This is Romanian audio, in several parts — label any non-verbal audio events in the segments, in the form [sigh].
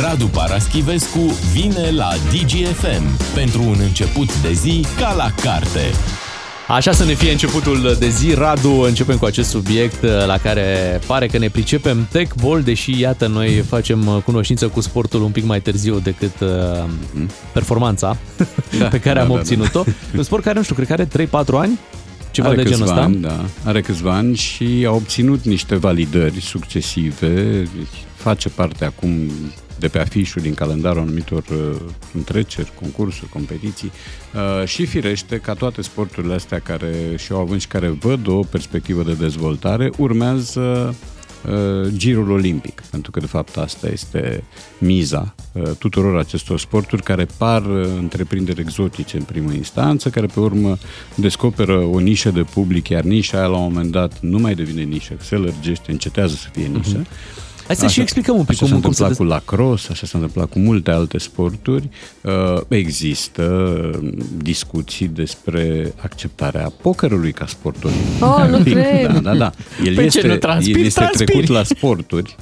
Radu Paraschivescu vine la DGFM pentru un început de zi ca la carte. Așa să ne fie începutul de zi. Radu, începem cu acest subiect uh, la care pare că ne pricepem tech ball, deși iată noi facem uh, cunoștință cu sportul un pic mai târziu decât uh, performanța da, [laughs] pe care da, am da, obținut-o. da. Un sport care, nu știu, cred că are 3-4 ani? Ceva are de genul câțiva ăsta? Ani, da, are câțiva ani și a obținut niște validări succesive. Deci face parte acum de pe afișul din calendarul anumitor uh, întreceri, concursuri, competiții uh, și firește ca toate sporturile astea care și-au având și care văd o perspectivă de dezvoltare, urmează uh, girul olimpic, pentru că de fapt asta este miza uh, tuturor acestor sporturi care par uh, întreprinderi exotice în primă instanță, care pe urmă descoperă o nișă de public, iar nișa aia la un moment dat nu mai devine nișă, se lărgește, încetează să fie nișă. Mhm. Hai să și explicăm un pic așa cum, s-a cum se întâmplat des- cu lacrosse, așa s-a întâmplat cu multe alte sporturi. Uh, Există uh, discuții despre acceptarea pokerului ca sport olimpic. Oh, nu Un pic, cred. Da, da, da. El Păi ce, este, nu transpiri? el este Transpiri. trecut la sporturi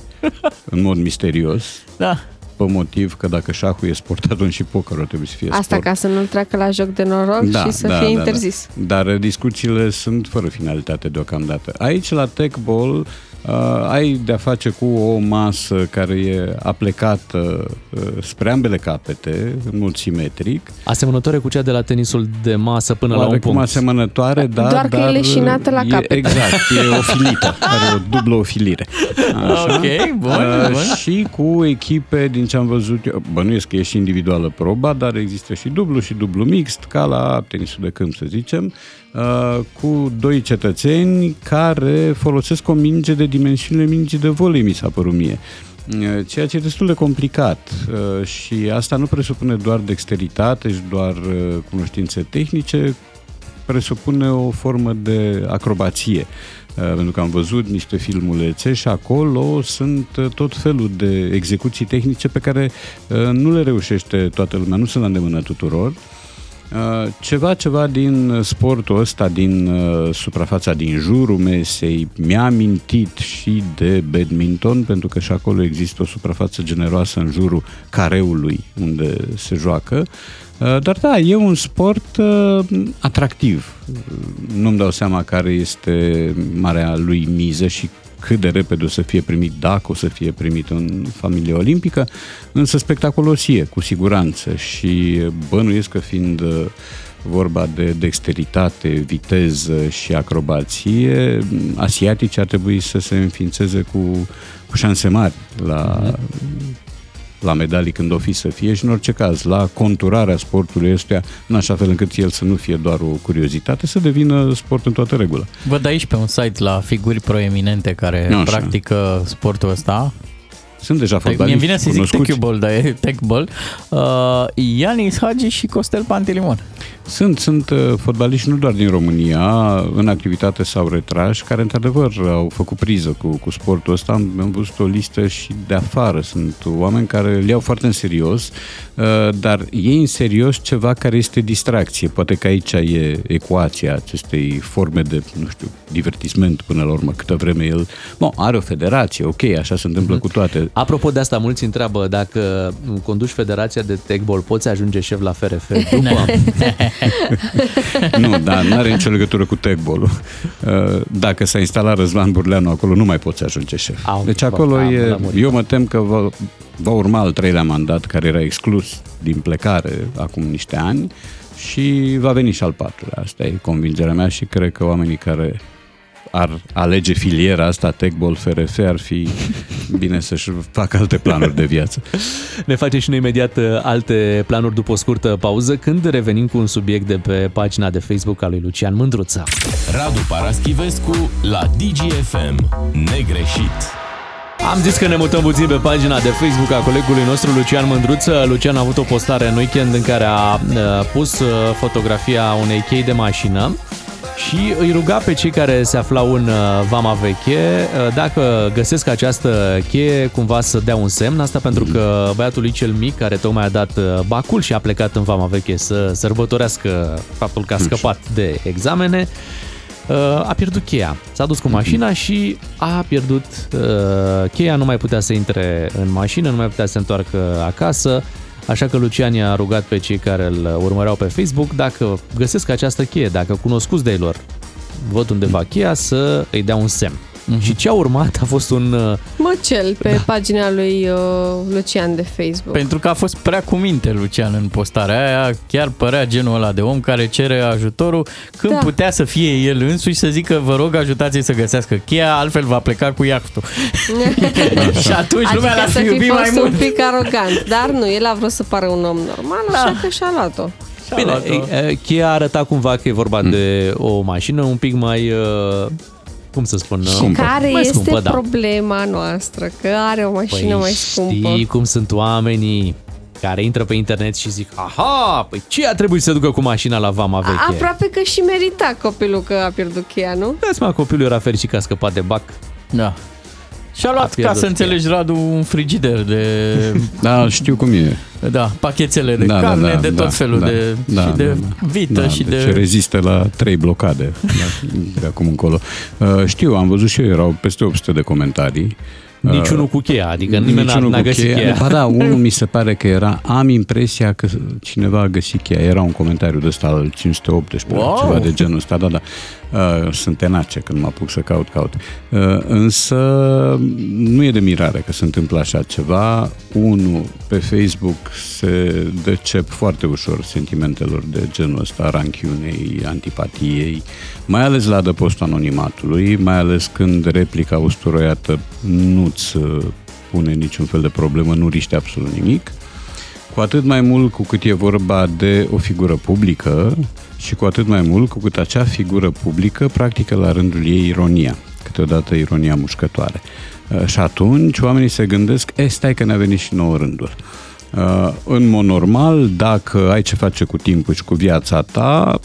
în mod misterios. Da. Pe motiv că dacă șahul e sport, atunci și pokerul trebuie să fie Asta sport. ca să nu-l treacă la joc de noroc și să fie interzis. Da. Dar uh, discuțiile sunt fără finalitate deocamdată. Aici, la Tech Ball, uh, ai de-a face cu o masă care e aplecată uh, spre ambele capete, în mod simetric. Asemănătoare cu cea de la tenisul de masă până la un Oarecum punct. asemănătoare, da, Doar că e dar leșinată la e, capete. Exact, e ofilită, are o dublă ofilire. Așa? Ok, bun, Uh, bun. Și cu echipe, din ce am văzut eu, bănuiesc că e și individuală proba, dar există și dublu și dublu mixt, ca la tenisul de câmp, să zicem, uh, cu doi cetățeni care folosesc o minge de dimensiunile mingii de volei, mi s-a părut mie. Uh, Ceea ce e destul de complicat uh, și asta nu presupune doar dexteritate și doar uh, cunoștințe tehnice, presupune o formă de acrobație. Uh, Pentru că am văzut niște filmulețe și acolo sunt uh, tot felul de execuții tehnice pe care uh, nu le reușește toată lumea, nu sunt la îndemână tuturor. Uh, Ceva, ceva din sportul ăsta, din uh, suprafața din jurul mesei, mi-a amintit și de badminton, pentru că și acolo există o suprafață generoasă în jurul careului unde se joacă. Uh, Dar da, e un sport uh, atractiv. Uh, Nu-mi dau seama care este marea lui miză și cât de repede o să fie primit, dacă o să fie primit în familia olimpică, însă spectaculos e, cu siguranță. Și bănuiesc că fiind uh, vorba de dexteritate, viteză și acrobație, asiatici ar trebui să se înființeze cu, cu șanse mari la, la medalii când o fi să fie și în orice caz la conturarea sportului ăstuia în așa fel încât el să nu fie doar o curiozitate, să devină sport în toată regula. Văd aici pe un site la figuri proeminente care Așa. practică sportul ăsta. Sunt deja Mie fotbaliști vine să zic cunoscuți. tech ball, dar e tech ball. Uh, Ianis Hagi și Costel Pantelimon. Sunt, sunt uh, fotbaliști nu doar din România, în activitate sau retrași, care într-adevăr au făcut priză cu, cu sportul ăsta. Am, am văzut o listă și de afară. Sunt oameni care le iau foarte în serios, uh, dar ei în serios ceva care este distracție. Poate că aici e ecuația acestei forme de, nu știu, divertisment până la urmă, câtă vreme el... Bun, are o federație, ok, așa se întâmplă cu toate. Apropo de asta, mulți întreabă dacă conduci federația de techball, poți ajunge șef la FRF [laughs] după? Nu, da, nu are nicio legătură cu techball Dacă s-a instalat Răzvan Burleanu acolo, nu mai poți ajunge șef. Au, deci bă, acolo am e, lămurit. eu mă tem că va, va urma al treilea mandat, care era exclus din plecare acum niște ani și va veni și al patrulea. Asta e convingerea mea și cred că oamenii care ar alege filiera asta, techball, FRF, ar fi bine să-și facă alte planuri de viață. Ne facem și noi imediat uh, alte planuri după o scurtă pauză, când revenim cu un subiect de pe pagina de Facebook a lui Lucian Mândruța. Radu Paraschivescu la DGFM. Negreșit. Am zis că ne mutăm puțin pe pagina de Facebook a colegului nostru Lucian Mândruță. Lucian a avut o postare în weekend în care a uh, pus uh, fotografia unei chei de mașină și îi ruga pe cei care se aflau în uh, Vama Veche uh, dacă găsesc această cheie cumva să dea un semn. Asta pentru că băiatul lui cel mic care tocmai a dat uh, bacul și a plecat în Vama Veche să sărbătorească faptul că a scăpat de examene uh, a pierdut cheia. S-a dus cu mașina și a pierdut uh, cheia, nu mai putea să intre în mașină, nu mai putea să se întoarcă acasă, așa că Lucian i-a rugat pe cei care îl urmăreau pe Facebook dacă găsesc această cheie, dacă cunoscuți de lor văd undeva cheia, să îi dea un semn. Uh-huh. Și ce a urmat a fost un... Uh, Măcel pe da. pagina lui uh, Lucian de Facebook. Pentru că a fost prea cu minte Lucian în postarea aia, chiar părea genul ăla de om care cere ajutorul când da. putea să fie el însuși să zică vă rog ajutați să găsească cheia, altfel va pleca cu iahtul. [laughs] și atunci adică lumea l-a fi iubit mai mult. un pic arogant, dar nu, el a vrut să pară un om normal, da. așa că și-a luat-o. Bine, cheia arăta cumva că e vorba mm. de o mașină un pic mai uh, cum să spun, și scumpă. care mai este scumpă, da. problema noastră? Că are o mașină păi mai scumpă. Știi cum sunt oamenii care intră pe internet și zic Aha, păi ce a trebuit să ducă cu mașina la vama veche? Aproape că și merita copilul că a pierdut cheia, nu? Da, copilul era fericit că a scăpat de bac. Da. Și-a luat, ca să înțelegi, Radu, un frigider de... [laughs] Da, știu cum e. Da, pachetele de da, da carne, da, da, de tot da, felul da, de... Da, și da, de da, vită da, și deci de... rezistă la trei blocade da, de acum încolo. Uh, știu, am văzut și eu, erau peste 800 de comentarii. Niciunul cu cheia, adică nimeni n-a, n-a găsit cheia. cheia. Ba da, [laughs] unul mi se pare că era, am impresia că cineva a găsit cheia. Era un comentariu de ăsta al 518, wow. ceva de genul ăsta, da, da. Uh, sunt tenace când mă apuc să caut, caut. Uh, însă nu e de mirare că se întâmplă așa ceva. Unu, pe Facebook se dă cep foarte ușor sentimentelor de genul ăsta, ranchiunei, antipatiei, mai ales la adăpostul anonimatului, mai ales când replica usturoiată nu-ți uh, pune niciun fel de problemă, nu riște absolut nimic. Cu atât mai mult cu cât e vorba de o figură publică și cu atât mai mult cu cât acea figură publică practică la rândul ei ironia, câteodată ironia mușcătoare. Uh, și atunci oamenii se gândesc, e, stai că ne-a venit și nouă rândul. Uh, în mod normal, dacă ai ce face cu timpul și cu viața ta,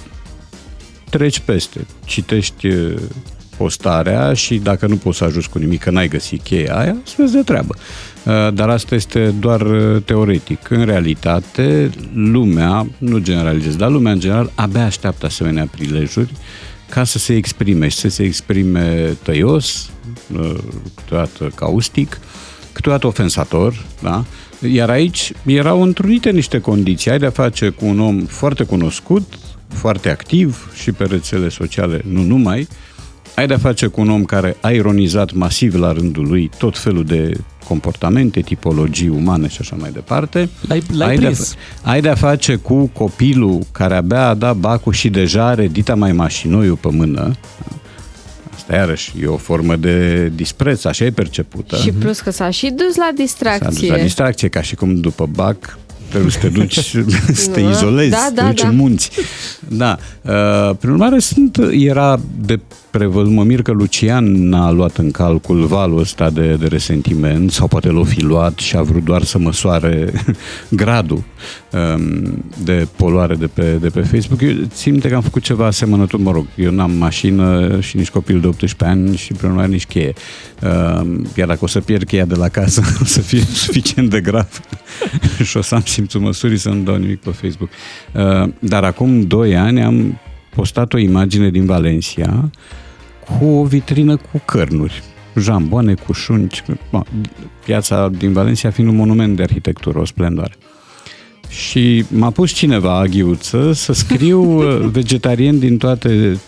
treci peste, citești uh, postarea și dacă nu poți să ajungi cu nimic, că n-ai găsit cheia aia, să vezi de treabă. Uh, dar asta este doar uh, teoretic. În realitate, lumea, nu generalizez, dar lumea în general abia așteaptă asemenea prilejuri ca să se exprime și să se exprime tăios, uh, câteodată caustic, câteodată ofensator, da? Iar aici erau întrunite niște condiții. Ai de-a face cu un om foarte cunoscut, foarte activ și pe rețele sociale, nu numai, ai de-a face cu un om care a ironizat masiv la rândul lui tot felul de comportamente, tipologii umane și așa mai departe. L-ai, l-ai ai, prins. De-a, ai de-a face cu copilul care abia a dat bacul și deja are dita mai mașinoiul pe mână. Asta iarăși e o formă de dispreț, așa e percepută. Și plus că s-a și dus la distracție. S-a dus la distracție, ca și cum după bac trebuie să te duci [laughs] să te izolezi, da, da, te duci da. în munți. Da. Uh, prin urmare, sunt, era de prevăzut, mă mir că Lucian n-a luat în calcul valul ăsta de, de resentiment sau poate l-o fi luat și a vrut doar să măsoare [laughs] gradul um, de poluare de pe, de pe Facebook. Eu țin minte că am făcut ceva asemănător, mă rog, eu n-am mașină și nici copil de 18 ani și prin urmare nici cheie. Um, iar dacă o să pierd cheia de la casă, [laughs] o să fie suficient de grav [laughs] și o să am simțul măsurii să nu dau nimic pe Facebook. Uh, dar acum 2 ani am postat o imagine din Valencia cu o vitrină cu cărnuri, jamboane cu șunci, piața din Valencia fiind un monument de arhitectură, o splendoare. Și m-a pus cineva, aghiuță, să scriu [laughs] uh, vegetarian din toate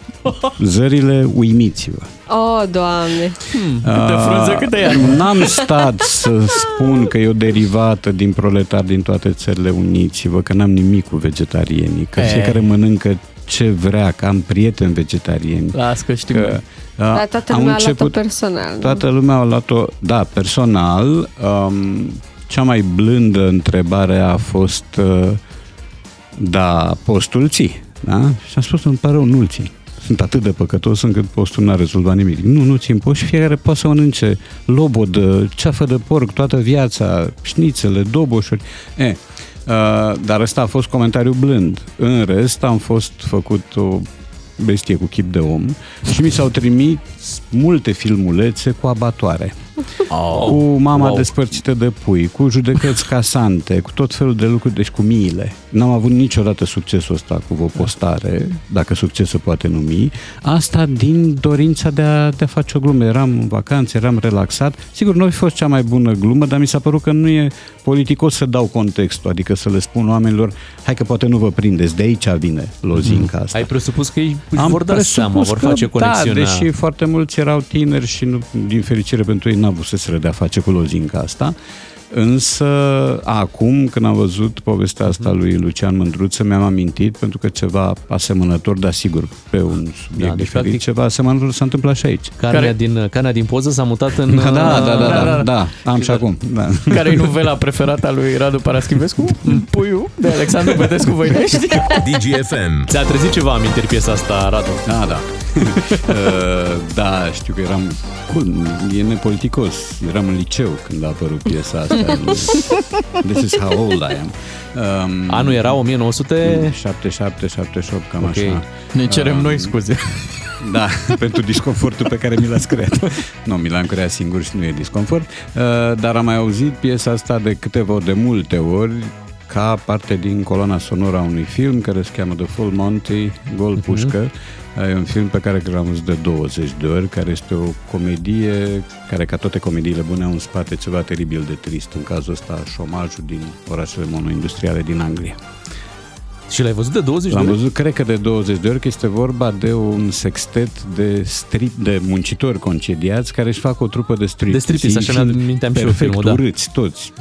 zările, uimiți-vă. Oh, Doamne! Hmm, câte frunze, câte iarnă! N-am [laughs] stat să spun că e o derivată din proletar din toate țările, uniți-vă, că n-am nimic cu vegetarienii, că e. fiecare mănâncă ce vrea, că am prieteni vegetariani. Las că știu. Că, da, Dar toată lumea a luat-o personal. Toată lumea a luat-o, da, personal. Um, cea mai blândă întrebare a fost, uh, da, postul ții, da? Și am spus, îmi pare rău, nu ții. Sunt atât de păcătos încât postul n-a rezolvat nimic. Nu, nu țin post și fiecare poate să mănânce lobodă, ceafă de porc toată viața, șnițele, doboșuri. E, Uh, dar ăsta a fost comentariu blând. În rest am fost făcut o bestie cu chip de om și mi s-au trimis multe filmulețe cu abatoare. Oh, cu mama wow. despărțită de pui, cu judecăți casante, cu tot felul de lucruri, deci cu miile. N-am avut niciodată succesul ăsta cu o postare, dacă succes se poate numi. Asta din dorința de a, de a face o glumă. Eram în vacanță, eram relaxat. Sigur, nu a fost cea mai bună glumă, dar mi s-a părut că nu e politicos să dau contextul, adică să le spun oamenilor, hai că poate nu vă prindeți, de aici vine lozinca mm. asta. Ai presupus că ei Am vor da seama, vor face da, conexiunea. Da, deși foarte mulți erau tineri și nu, din fericire pentru ei n-a avut să de a face cu lozinca asta. Însă, acum, când am văzut povestea asta lui Lucian Mândruță, mi-am amintit, pentru că ceva asemănător, dar sigur, pe un subiect da, deci, diferit, practic, ceva asemănător s-a întâmplat și aici. Carnea, Care... din, carnea din poză s-a mutat în... Da, da, da, da, da, da, da am și acum. Da. Care e novela preferată a lui Radu Paraschivescu? Puiu, de Alexandru Bedescu Voinești. [laughs] DGFM. Ți-a trezit ceva amintiri piesa asta, Radu? Da, da. [laughs] uh, da, știu că eram... E nepoliticos. Eram în liceu când a apărut piesa asta. [laughs] This is how old I am. Um, Anul era 1900... 77, 78, cam okay. așa. Ne cerem uh, noi scuze. [laughs] Da, pentru disconfortul pe care mi l-ați creat. [laughs] Nu, mi l-am creat singur și nu e disconfort. Uh, dar am mai auzit piesa asta de câteva ori, de multe ori, ca parte din coloana sonora a unui film care se cheamă The Full Monty, Gold mhm. Pușcă. Uh-huh E un film pe care l-am văzut de 20 de ori, care este o comedie care, ca toate comediile bune, au în spate ceva teribil de trist. În cazul ăsta, șomajul din orașele monoindustriale din Anglia. Și l-ai văzut de 20 L-am de ori? văzut, cred că de 20 de ori, că este vorba de un sextet de strip, de muncitori concediați care își fac o trupă de strip. De striptease, așa mi minteam și eu filmul, da. urâți toți,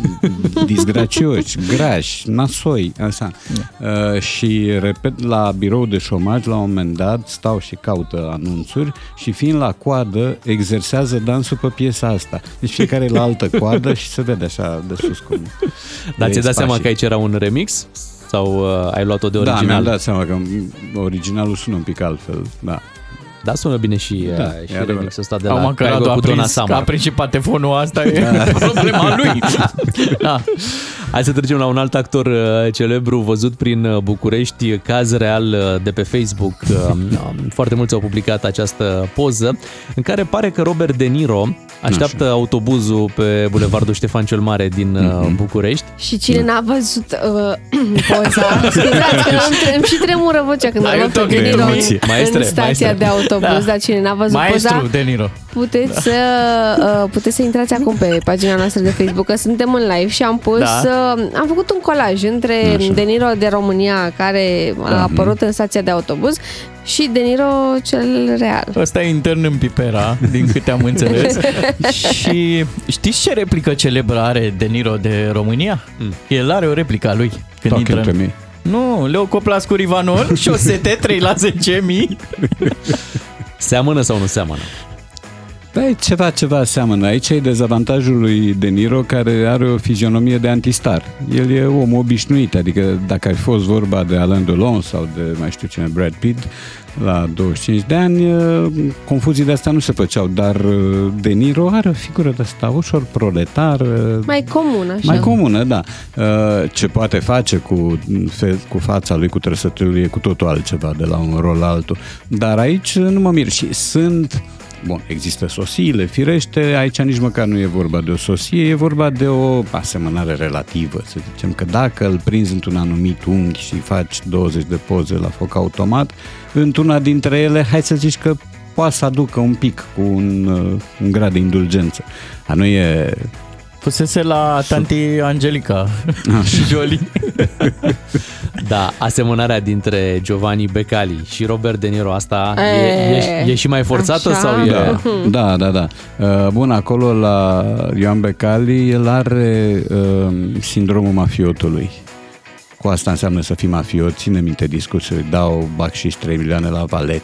disgracioși, [laughs] grași, nasoi, așa. Da. Uh, și, repet, la birou de șomaj, la un moment dat, stau și caută anunțuri și fiind la coadă, exersează dansul pe piesa asta. Deci fiecare e la altă coadă și se vede așa de sus cum... [laughs] Dar ți-ai dat seama că aici era un remix? Sau uh, ai luat-o de original? Da, mi-am dat seama că originalul sună un pic altfel, da. Da, sună bine și, da, uh, și remixul ăsta de la Acum Caigo cu Dona Summer. A prins și patefonul asta e da. problema lui. [laughs] da. Hai să trecem la un alt actor uh, celebru văzut prin uh, București, caz real uh, de pe Facebook. Foarte mulți au publicat această poză în care pare că Robert De Niro așteaptă Așa. autobuzul pe Bulevardul Ștefan cel Mare din mm-hmm. București. Și cine n-a văzut uh, [clears throat] poza, [laughs] scuzați că îmi și tremură vocea când am pe De Niro maestre, în stația maestre. de autobuz, da. dar cine n-a văzut Maestru poza, De Niro. Puteți, da. să, uh, puteți să intrați acum pe pagina noastră de Facebook, că suntem în live și am pus da am făcut un colaj între Așa. De Niro de România, care a da. apărut în stația de autobuz, și De Niro cel real. Ăsta e intern în Pipera, din câte am înțeles. [laughs] și știți ce replică celebră are De Niro de România? Mm. El are o replică a lui. Când Talking intră în... Nu, Leo Coplas cu Rivanol și o sete 3 la 10.000. [laughs] Seamănă sau nu seamănă? Păi ceva, ceva seamănă. Aici e dezavantajul lui De Niro, care are o fizionomie de antistar. El e om obișnuit, adică dacă ar fi fost vorba de Alain Delon sau de mai știu cine, Brad Pitt, la 25 de ani, confuzii de asta nu se făceau, dar De Niro are o figură de asta ușor proletar. Mai comună, așa. Mai comună, da. Ce poate face cu, cu fața lui, cu trăsăturile, e cu totul altceva de la un rol la altul. Dar aici nu mă mir și sunt Bun, există sosiile, firește, aici nici măcar nu e vorba de o sosie, e vorba de o asemănare relativă, să zicem că dacă îl prinzi într-un anumit unghi și faci 20 de poze la foc automat, într-una dintre ele, hai să zici că poate să aducă un pic cu un, uh, un grad de indulgență. A nu e Fusese la tanti Angelica [laughs] Jolie. [laughs] da, asemănarea dintre Giovanni Becali și Robert De Niro, asta e, e, e și mai forțată Așa. sau e... Da, da, da. da. Uh, bun, acolo la Ioan Becali, el are uh, sindromul mafiotului. Cu asta înseamnă să fii mafiot, ține minte discursul, dau și 3 milioane la valet,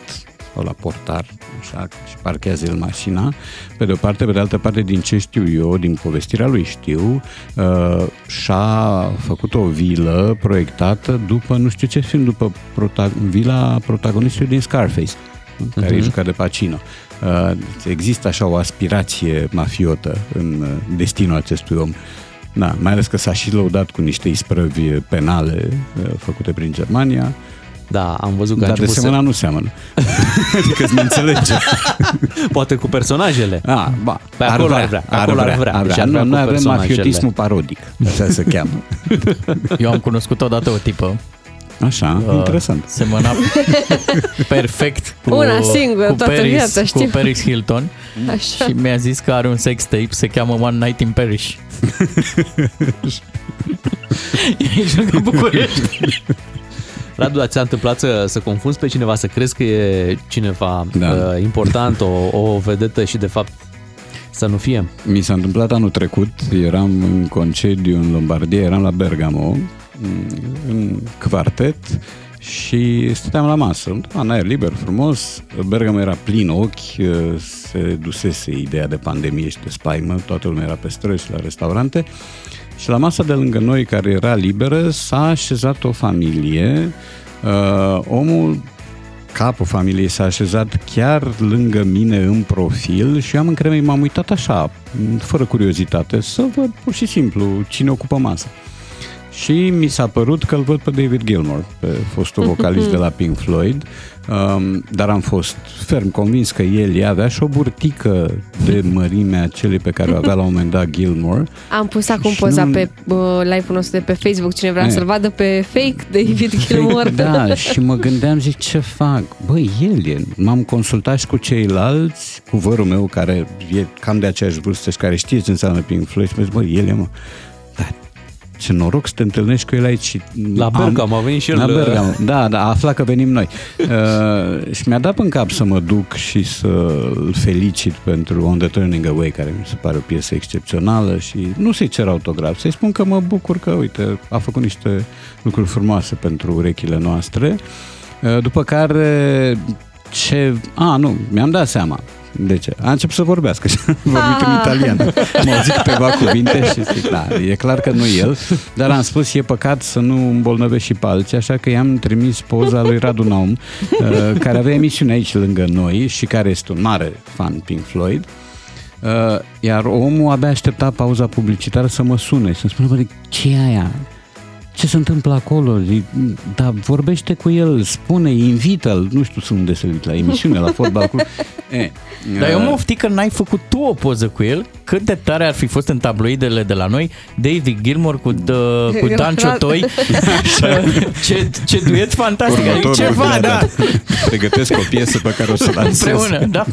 sau la portar, așa, și parchează el mașina, pe de o parte, pe de altă parte, din ce știu eu, din povestirea lui știu, uh, și-a făcut o vilă proiectată după, nu știu ce film, după prota- vila protagonistului din Scarface, uh-huh. care e mhm. jucat de Pacino. Uh, există așa o aspirație mafiotă în uh, destinul acestui om. Da, mai ales că s-a și lăudat cu niște isprăvi penale uh, făcute prin Germania Da, am văzut că a Dar de început semăna să... nu seamănă. [laughs] adică să ne înțelege. Poate cu personajele. Ah, ba, Pe acolo ar vrea, acolo ar vrea, Ar deci vrea. ar vrea Nu, cu noi avem personajele. mafiotismul parodic, așa se cheamă. [laughs] Eu am cunoscut odată o tipă Așa, Uh, interesant. Semăna [laughs] perfect cu, Una singură, cu toată Paris, viața, cu știu. Paris Hilton Așa. și mi-a zis că are un sex tape, se cheamă One Night in Paris. Ești lângă București. Radu, ți-a întâmplat să, să confunzi pe cineva, să crezi că e cineva Da. uh, important, o, o vedetă și de fapt să nu fie? Mi s-a întâmplat anul trecut, eram în concediu în Lombardia, eram la Bergamo, în quartet și stăteam la masă, în aer liber, frumos, Bergamo era plin ochi, se dusese ideea de pandemie și de spaimă, toată lumea era pe străzi și la restaurante și la masa de lângă noi, care era liberă, s-a așezat o familie, uh, omul capul familiei s-a așezat chiar lângă mine în profil și eu am încredere, m-am uitat așa, fără curiozitate, să văd pur și simplu cine ocupă masa. Și mi s-a părut că îl văd pe David Gilmour, pe fostul vocalist de la Pink Floyd, um, dar am fost ferm convins că el ea avea și o burtică de mărimea celei pe care o avea la un moment dat Gilmour. Am pus acum Și poza nu- pe uh, live-ul nostru de pe Facebook, cine vrea E. să-l vadă pe fake, David Gilmour. Da, și mă gândeam, zic, ce fac? Băi, el e. M-am consultat și cu ceilalți, cu vărul meu, care e cam de aceeași vârstă și care știe ce înseamnă Pink Floyd și mi-a zis, băi, el e, mă. Dar ce noroc să te întâlnești cu el aici. și La am- Bergamo a venit și el, La uh, Bergamo, [laughs] da, da, a aflat că venim noi. Uh, și mi-a dat în cap să mă duc și să îl felicit pentru On the Turning Away, care mi se pare o piesă excepțională și nu să-i cer autograf, să-i spun că mă bucur că, uite, a făcut niște lucruri frumoase pentru urechile noastre. Uh, după care ce... A, nu, mi-am dat seama. De ce? A început să vorbească și am vorbit în italiană. Am auzit câteva [laughs] cuvinte și zic, da, e clar că nu el, dar am spus, e păcat să nu îmbolnăvești și pe alții, așa că i-am trimis poza lui Radu Naum, [laughs] uh, care avea emisiune aici lângă noi și care este un mare fan Pink Floyd. Uh, iar omul abia aștepta pauza publicitară să mă sune, să-mi spună, bă, ce e aia? Ce se întâmplă acolo? Zic, da, vorbește cu el, spune, invită-l, nu știu unde să uit, la emisiune, la fotbal. Cu... [laughs] E, Dar eu uh, mă oftic că n-ai făcut tu o poză cu el. Cât de tare ar fi fost în tabloidele de la noi David Gilmour cu, uh, cu Dan Ciotoi. [laughs] ce, ce duet fantastic. Adică următorul, ceva, da. Pregătesc o piesă pe care o să lansez. Împreună, da.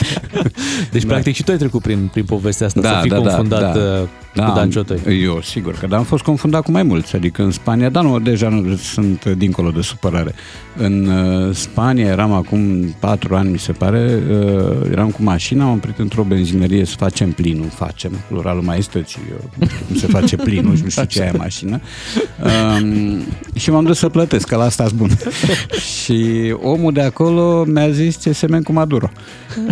Deci, practic, și tu ai trecut prin, prin povestea asta, Da, să fii da, da, confundat da. uh, cu Dan Ciotoi. Eu, sigur că da, am fost confundat cu mai mulți, adică în Spania, dar nu, deja nu sunt dincolo de supărare. În uh, Spania eram acum patru ani, mi se pare, uh, eram cu mașina, am oprit într-o benzinărie să facem plinul, facem, pluralul maestății, eu, cum se face plinul și nu știu ce aia mașină. Um, și m-am dus să plătesc, că la asta bun. [laughs] și omul de acolo mi-a zis ce semen cu Maduro.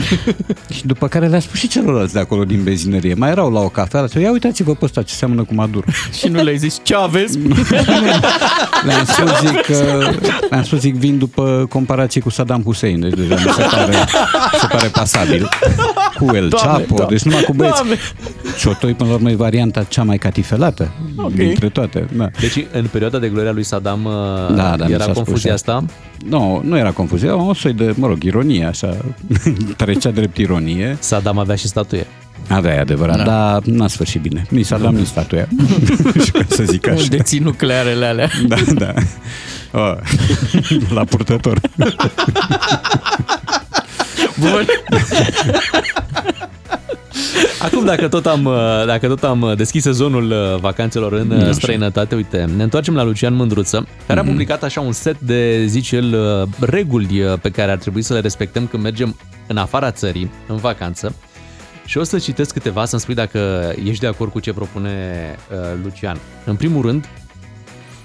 [laughs] și după care le-a spus și celorlalți de acolo din benzinărie. Mai erau la o cafea, le ia uitați-vă pe ăsta ce seamănă cu Maduro. Și nu le-ai zis ce aveți? [laughs] Le-am spus, zic, că, le-am spus, zic, vin după comparație cu Saddam Hussein, deci deja mi se pare, se pare pasabil. Cu El Doamne, Chapo, Doamne. deci numai cu băieți. Doamne. Ciotoi, până la urmă, e varianta cea mai catifelată Ok. dintre toate. Da. Deci, în perioada de gloria lui Saddam uh, Da, da, mi era s-a spus confuzia și asta? Nu, nu era confuzie, era o soi de, mă rog, ironie, așa, [laughs] trecea drept ironie. Saddam avea și statuie. Avea, e adevărat, Da. dar n-a sfârșit bine. Ni s-a dat nici statuia, [laughs] Și ca să zic așa. Unde ții nuclearele alea? Da, da. O, la purtător. Bun. [laughs] Acum, dacă tot am, uh, dacă tot am deschis sezonul uh, vacanțelor în uh, Așa. străinătate, uite, ne întoarcem la Lucian Mândruță, care a publicat așa un set de, zice el, uh, reguli uh, pe care ar trebui să le respectăm când mergem în afara țării, în vacanță. Și o să citesc câteva să-mi spui dacă ești de acord cu ce propune uh, Lucian. În primul rând,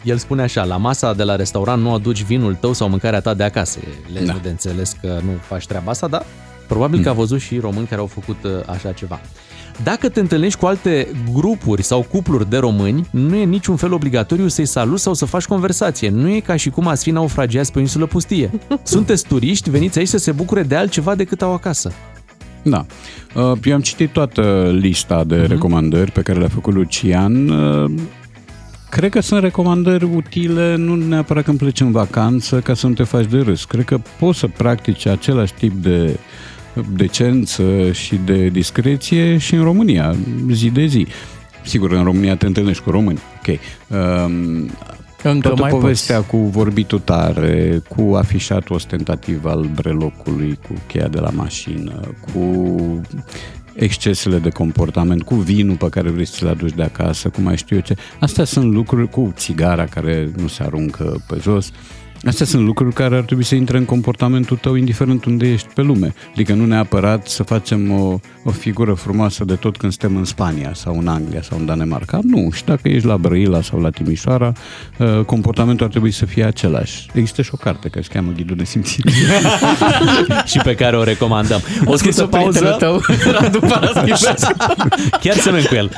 el spune așa, la masa de la restaurant nu aduci vinul tău sau mâncarea ta de acasă. Le da. Da. de înțeles că nu faci treaba asta, dar probabil că a văzut și români care au făcut uh, așa ceva. Dacă te întâlnești cu alte grupuri sau cupluri de români, nu e niciun fel obligatoriu să-i saluți sau să faci conversație. Nu e ca și cum ați fi naufragiați pe o insulă pustie. [laughs] Sunteți turiști, veniți aici să se bucure de altceva decât au acasă. Da. Uh, Eu am citit toată lista de recomandări pe care le-a făcut Lucian. Uh, cred că sunt recomandări utile, nu neapărat când pleci în vacanță ca să nu te faci de râs. Cred că poți să practici același tip de decență și de discreție și în România, zi de zi. Sigur, în România te întâlnești cu români. Ok. Um, Încă toată mai povestea cu vorbitul tare, cu afișatul ostentativ al brelocului, cu cheia de la mașină, cu excesele de comportament, cu vinul pe care vrei să-l aduci de acasă, cu mai știu eu ce. Astea sunt lucruri cu țigara care nu se aruncă pe jos. Astea sunt lucruri care ar trebui să intre în comportamentul tău indiferent unde ești pe lume. Adică nu neapărat să facem o, o figură frumoasă de tot când suntem în Spania sau în Anglia sau în Danemarca. Nu, și dacă ești la Brăila sau la Timișoara, uh, comportamentul ar trebui să fie același. Există și o carte care se cheamă Ghidul de simțire. [laughs] și pe care o recomandăm. O scrisă pauză. tău, Radu Paraschivescu. Chiar semn cu el.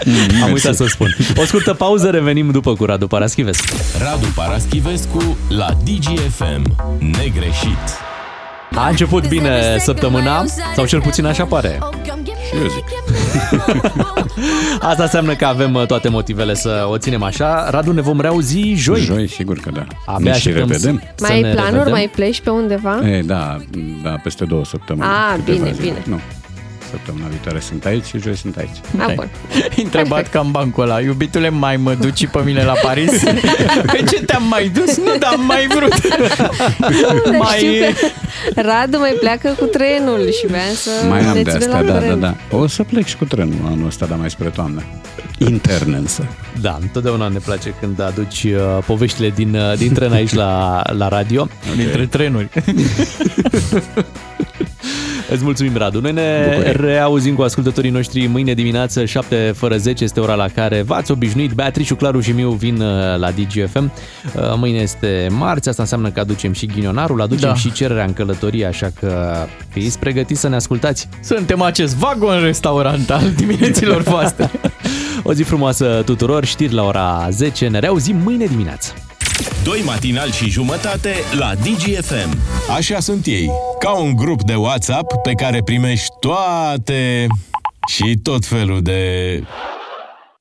Am uitat să spun. O scurtă pauză, revenim după cu Radu Paraschivescu. Radu Paraschivescu la DGFM. Negreșit. A început bine săptămâna, sau cel puțin așa pare. Și eu zic. Asta înseamnă că avem uh, toate motivele să o ținem așa. Radu, ne vom reauzi joi. Joi, sigur că da. Abia ne și așteptăm revedem. să Mai ai ne planuri? revedem. Mai pleci pe undeva? E, da, da, peste două săptămâni. Ah, câteva bine, zile. bine. Nu. Săptămâna viitoare sunt aici și joi sunt aici. Ah, bun. Întrebat Perfect. ca în bancul ăla, iubitule, mai mă duci și pe mine la Paris? [laughs] Pe ce te-am mai dus? Nu, dar am mai vrut. Dar mai... știu că Radu mai pleacă cu trenul și vrea să Mai am ne de ține asta, la da, da, curent. da. O să plec și cu trenul anul ăsta, dar mai spre toamnă. Intern însă. Da, întotdeauna ne place când aduci uh, poveștile din, uh, din tren aici la, la radio. Dintre trenuri. [laughs] Îți mulțumim, Radu. Noi ne Bucurie. reauzim cu ascultătorii noștri mâine dimineață, 7 fără 10 este ora la care v-ați obișnuit. Beatrice, Claru și Miu vin uh, la DGFM. Uh, Mâine este marți, asta înseamnă că aducem și ghinionarul, aducem Da. și cererea în călătorie, așa că fiți pregătiți să ne ascultați. Suntem acest vagon restaurant al dimineților voastre. [laughs] O zi frumoasă tuturor, știri la ora 10, ne reauzim mâine dimineață. Doi matinali și jumătate la DGFM. Așa sunt ei, ca un grup de WhatsApp pe care primești toate și tot felul de